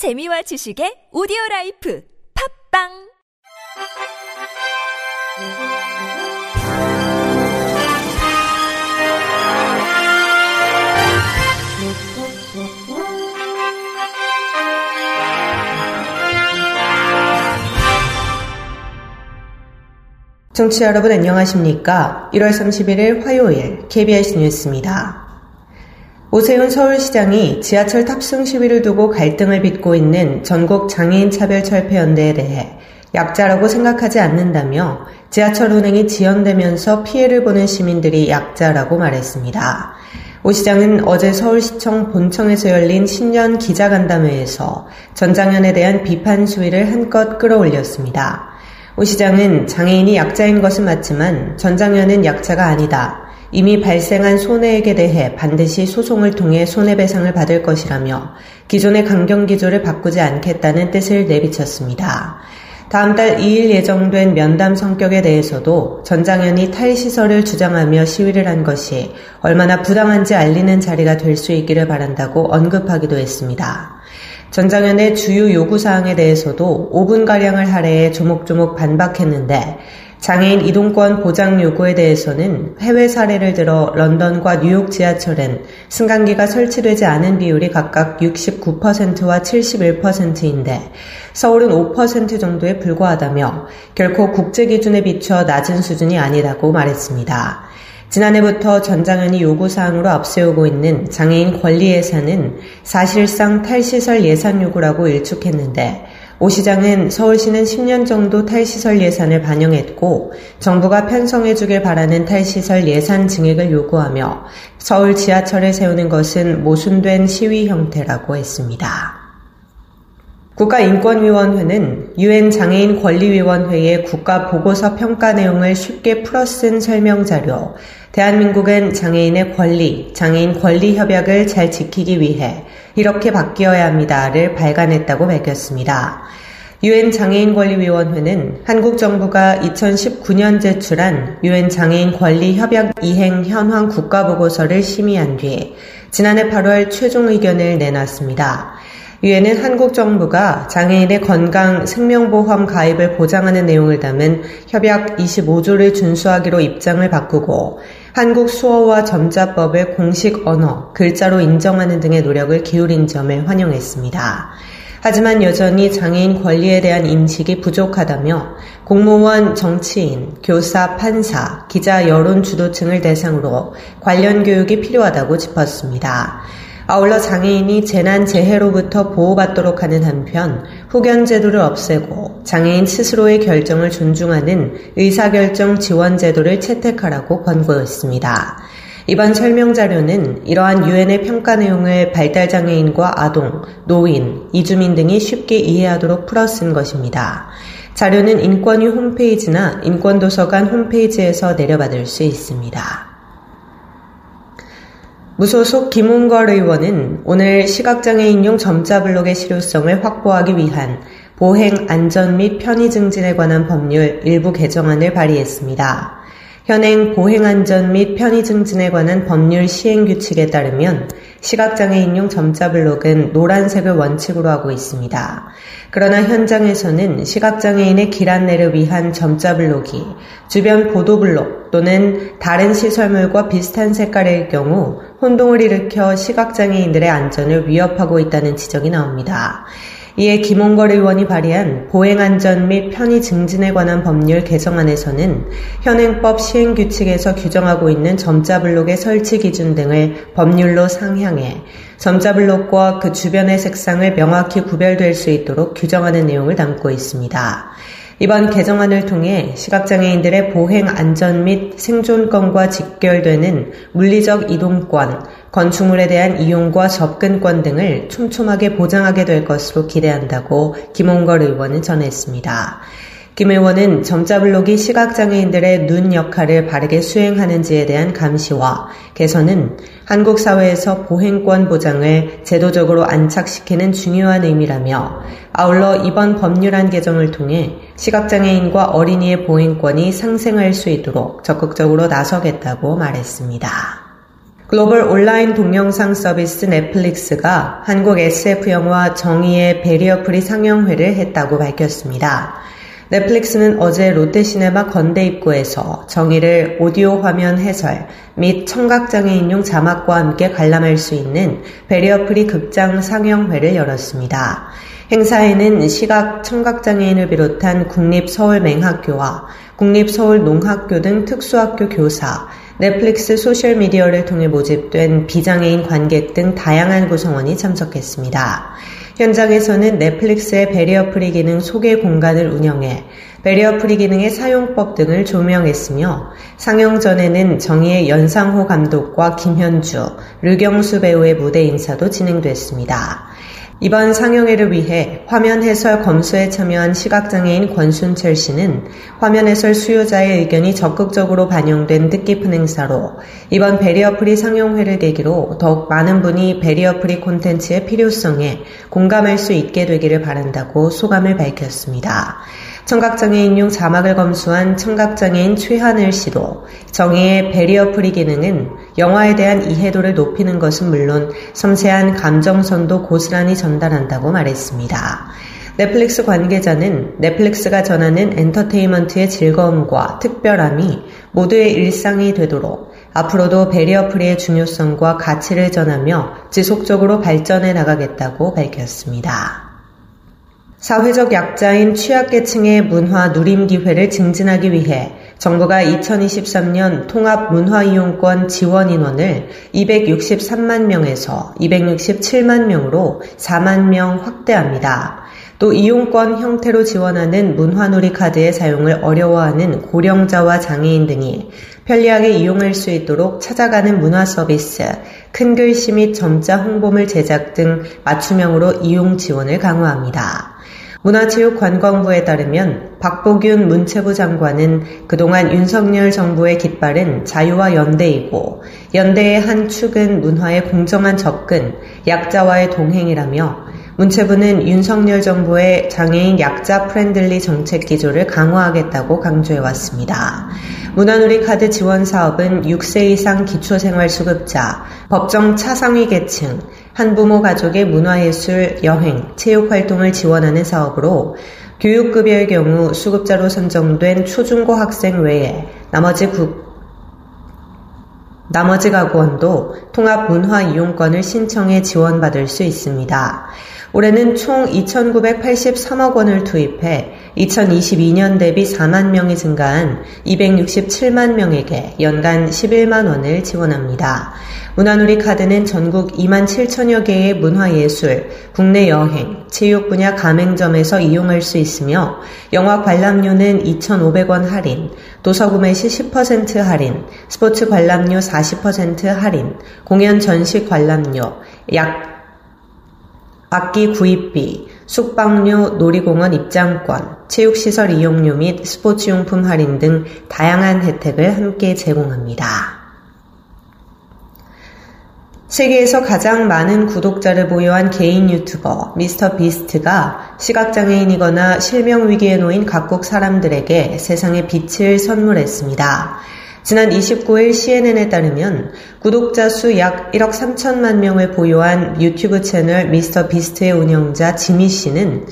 재미와 지식의 오디오 라이프 팝빵 청취자 여러분 안녕하십니까? 1월 31일 화요일 KBS 뉴스입니다. 오세훈 서울시장이 지하철 탑승 시위를 두고 갈등을 빚고 있는 전국 장애인 차별 철폐 연대에 대해 약자라고 생각하지 않는다며 지하철 운행이 지연되면서 피해를 보는 시민들이 약자라고 말했습니다. 오 시장은 어제 서울시청 본청에서 열린 신년 기자간담회에서 전장현에 대한 비판 수위를 한껏 끌어올렸습니다. 오 시장은 장애인이 약자인 것은 맞지만 전장현은 약자가 아니다. 이미 발생한 손해액에 대해 반드시 소송을 통해 손해배상을 받을 것이라며 기존의 강경 기조를 바꾸지 않겠다는 뜻을 내비쳤습니다. 다음 달 2일 예정된 면담 성격에 대해서도 전장현이 탈시설을 주장하며 시위를 한 것이 얼마나 부당한지 알리는 자리가 될 수 있기를 바란다고 언급하기도 했습니다. 전장현의 주요 요구사항에 대해서도 5분가량을 할애해 조목조목 반박했는데 장애인 이동권 보장 요구에 대해서는 해외 사례를 들어 런던과 뉴욕 지하철엔 승강기가 설치되지 않은 비율이 각각 69%와 71%인데 서울은 5% 정도에 불과하다며 결코 국제 기준에 비춰 낮은 수준이 아니라고 말했습니다. 지난해부터 전장현이 요구사항으로 앞세우고 있는 장애인 권리 예산은 사실상 탈시설 예산 요구라고 일축했는데 오 시장은 서울시는 10년 정도 탈시설 예산을 반영했고 정부가 편성해주길 바라는 탈시설 예산 증액을 요구하며 서울 지하철을 세우는 것은 모순된 시위 형태라고 했습니다. 국가인권위원회는 유엔 장애인 권리위원회의 국가 보고서 평가 내용을 쉽게 풀어 쓴 설명 자료 대한민국은 장애인의 권리, 장애인 권리 협약을 잘 지키기 위해 이렇게 바뀌어야 합니다를 발간했다고 밝혔습니다. 유엔 장애인 권리위원회는 한국 정부가 2019년 제출한 유엔 장애인 권리 협약 이행 현황 국가 보고서를 심의한 뒤 지난해 8월 최종 의견을 내놨습니다. 유엔은 한국 정부가 장애인의 건강 생명보험 가입을 보장하는 내용을 담은 협약 25조를 준수하기로 입장을 바꾸고 한국 수어와 점자법을 공식 언어, 글자로 인정하는 등의 노력을 기울인 점을 환영했습니다. 하지만 여전히 장애인 권리에 대한 인식이 부족하다며 공무원, 정치인, 교사, 판사, 기자, 여론 주도층을 대상으로 관련 교육이 필요하다고 짚었습니다. 아울러 장애인이 재난 재해로부터 보호받도록 하는 한편 후견 제도를 없애고 장애인 스스로의 결정을 존중하는 의사결정 지원 제도를 채택하라고 권고했습니다. 이번 설명 자료는 이러한 유엔의 평가 내용을 발달 장애인과 아동, 노인, 이주민 등이 쉽게 이해하도록 풀어 쓴 것입니다. 자료는 인권위 홈페이지나 인권도서관 홈페이지에서 내려받을 수 있습니다. 무소속 김웅걸 의원은 오늘 시각장애인용 점자 블록의 실효성을 확보하기 위한 보행 안전 및 편의 증진에 관한 법률 일부 개정안을 발의했습니다. 현행 보행안전 및 편의 증진에 관한 법률 시행 규칙에 따르면 시각장애인용 점자 블록은 노란색을 원칙으로 하고 있습니다. 그러나 현장에서는 시각장애인의 길 안내를 위한 점자 블록이 주변 보도 블록 또는 다른 시설물과 비슷한 색깔일 경우 혼동을 일으켜 시각장애인들의 안전을 위협하고 있다는 지적이 나옵니다. 이에 김홍걸 의원이 발의한 보행안전 및 편의 증진에 관한 법률 개정안에서는 현행법 시행규칙에서 규정하고 있는 점자블록의 설치 기준 등을 법률로 상향해 점자블록과 그 주변의 색상을 명확히 구별될 수 있도록 규정하는 내용을 담고 있습니다. 이번 개정안을 통해 시각장애인들의 보행 안전 및 생존권과 직결되는 물리적 이동권, 건축물에 대한 이용과 접근권 등을 촘촘하게 보장하게 될 것으로 기대한다고 김홍걸 의원은 전했습니다. 김 의원은 점자블록이 시각장애인들의 눈 역할을 바르게 수행하는지에 대한 감시와 개선은 한국 사회에서 보행권 보장을 제도적으로 안착시키는 중요한 의미라며 아울러 이번 법률안 개정을 통해 시각장애인과 어린이의 보행권이 상생할 수 있도록 적극적으로 나서겠다고 말했습니다. 글로벌 온라인 동영상 서비스 넷플릭스가 한국 SF 영화 정의의 베리어프리 상영회를 했다고 밝혔습니다. 넷플릭스는 어제 롯데시네마 건대 입구에서 정의를 오디오 화면 해설 및 청각장애인용 자막과 함께 관람할 수 있는 베리어프리 극장 상영회를 열었습니다. 행사에는 시각 청각장애인을 비롯한 국립서울맹학교와 국립서울농학교 등 특수학교 교사, 넷플릭스 소셜미디어를 통해 모집된 비장애인 관객 등 다양한 구성원이 참석했습니다. 현장에서는 넷플릭스의 베리어 프리 기능 소개 공간을 운영해 베리어 프리 기능의 사용법 등을 조명했으며 상영 전에는 정이의 연상호 감독과 김현주, 류경수 배우의 무대 인사도 진행됐습니다. 이번 상영회를 위해 화면 해설 검수에 참여한 시각장애인 권순철 씨는 화면 해설 수요자의 의견이 적극적으로 반영된 뜻깊은 행사로 이번 베리어프리 상영회를 계기로 더욱 많은 분이 베리어프리 콘텐츠의 필요성에 공감할 수 있게 되기를 바란다고 소감을 밝혔습니다. 청각장애인용 자막을 검수한 청각장애인 최하늘 씨도 정의의 베리어 프리 기능은 영화에 대한 이해도를 높이는 것은 물론 섬세한 감정선도 고스란히 전달한다고 말했습니다. 넷플릭스 관계자는 넷플릭스가 전하는 엔터테인먼트의 즐거움과 특별함이 모두의 일상이 되도록 앞으로도 베리어 프리의 중요성과 가치를 전하며 지속적으로 발전해 나가겠다고 밝혔습니다. 사회적 약자인 취약계층의 문화 누림 기회를 증진하기 위해 정부가 2023년 통합 문화이용권 지원 인원을 263만 명에서 267만 명으로 4만 명 확대합니다. 또 이용권 형태로 지원하는 문화놀이 카드의 사용을 어려워하는 고령자와 장애인 등이 편리하게 이용할 수 있도록 찾아가는 문화 서비스, 큰 글씨 및 점자 홍보물 제작 등 맞춤형으로 이용 지원을 강화합니다. 문화체육관광부에 따르면 박보균 문체부 장관은 그동안 윤석열 정부의 깃발은 자유와 연대이고 연대의 한 축은 문화의 공정한 접근, 약자와의 동행이라며 문체부는 윤석열 정부의 장애인 약자 friendly 정책 기조를 강화하겠다고 강조해왔습니다. 문화누리 카드 지원 사업은 6세 이상 기초생활수급자, 법정 차상위 계층, 한부모 가족의 문화예술, 여행, 체육 활동을 지원하는 사업으로 교육급여의 경우 수급자로 선정된 초중고 학생 외에 나머지 국, 나머지 가구원도 통합 문화 이용권을 신청해 지원받을 수 있습니다. 올해는 총 2,983억 원을 투입해 2022년 대비 4만 명이 증가한 267만 명에게 연간 11만 원을 지원합니다. 문화놀이 카드는 전국 2만 7천여 개의 문화예술, 국내 여행, 체육 분야 가맹점에서 이용할 수 있으며 영화 관람료는 2,500원 할인, 도서 구매 시 10% 할인, 스포츠 관람료 40% 할인, 공연 전시 관람료, 약 악기 구입비, 숙박료, 놀이공원 입장권, 체육시설 이용료 및 스포츠용품 할인 등 다양한 혜택을 함께 제공합니다. 세계에서 가장 많은 구독자를 보유한 개인 유튜버 미스터 비스트가 시각장애인이거나 실명위기에 놓인 각국 사람들에게 세상의 빛을 선물했습니다. 지난 29일 CNN에 따르면 구독자 수 약 1억 3천만 명을 보유한 유튜브 채널 미스터 비스트의 운영자 지미 씨는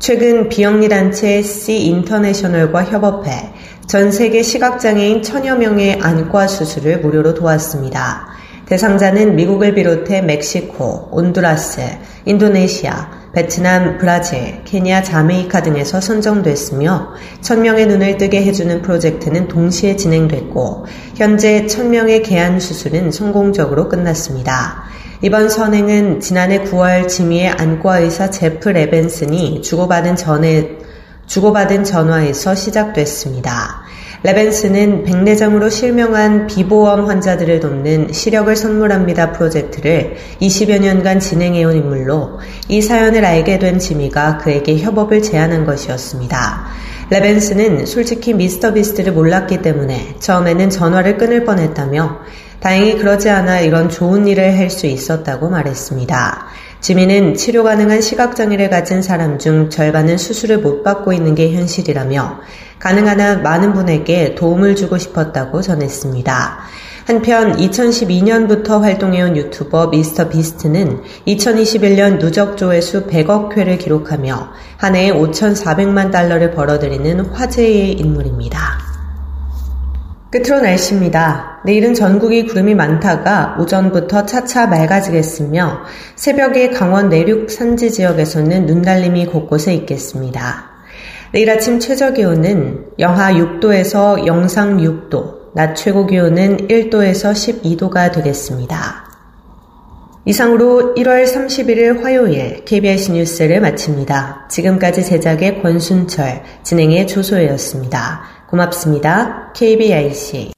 최근 비영리 단체 C 인터내셔널과 협업해 전 세계 시각장애인 천여 명의 안과 수술을 무료로 도왔습니다. 대상자는 미국을 비롯해 멕시코, 온두라스, 인도네시아, 베트남, 브라질, 케냐, 자메이카 등에서 선정됐으며 1000명의 눈을 뜨게 해주는 프로젝트는 동시에 진행됐고 현재 1000명의 개안 수술은 성공적으로 끝났습니다. 이번 선행은 지난해 9월 지미의 안과 의사 제프 레벤슨이 주고받은 전에 주고받은 전화에서 시작됐습니다. 레벤스는 백내장으로 실명한 비보험 환자들을 돕는 시력을 선물합니다 프로젝트를 20여 년간 진행해온 인물로 이 사연을 알게 된 지미가 그에게 협업을 제안한 것이었습니다. 레벤스는 솔직히 미스터 비스트를 몰랐기 때문에 처음에는 전화를 끊을 뻔했다며 다행히 그러지 않아 이런 좋은 일을 할 수 있었다고 말했습니다. 지민은 치료 가능한 시각장애를 가진 사람 중 절반은 수술을 못 받고 있는 게 현실이라며 가능한 한 많은 분에게 도움을 주고 싶었다고 전했습니다. 한편 2012년부터 활동해온 유튜버 미스터 비스트는 2021년 누적 조회수 100억 회를 기록하며 한 해에 5,400만 달러를 벌어들이는 화제의 인물입니다. 끝으로 날씨입니다. 내일은 전국이 구름이 많다가 오전부터 차차 맑아지겠으며 새벽에 강원 내륙 산지 지역에서는 눈달림이 곳곳에 있겠습니다. 내일 아침 최저 기온은 영하 6도에서 영상 6도, 낮 최고 기온은 1도에서 12도가 되겠습니다. 이상으로 1월 31일 화요일 KBS 뉴스를 마칩니다. 지금까지 제작의 권순철, 진행의 조소혜였습니다. 고맙습니다. KBIC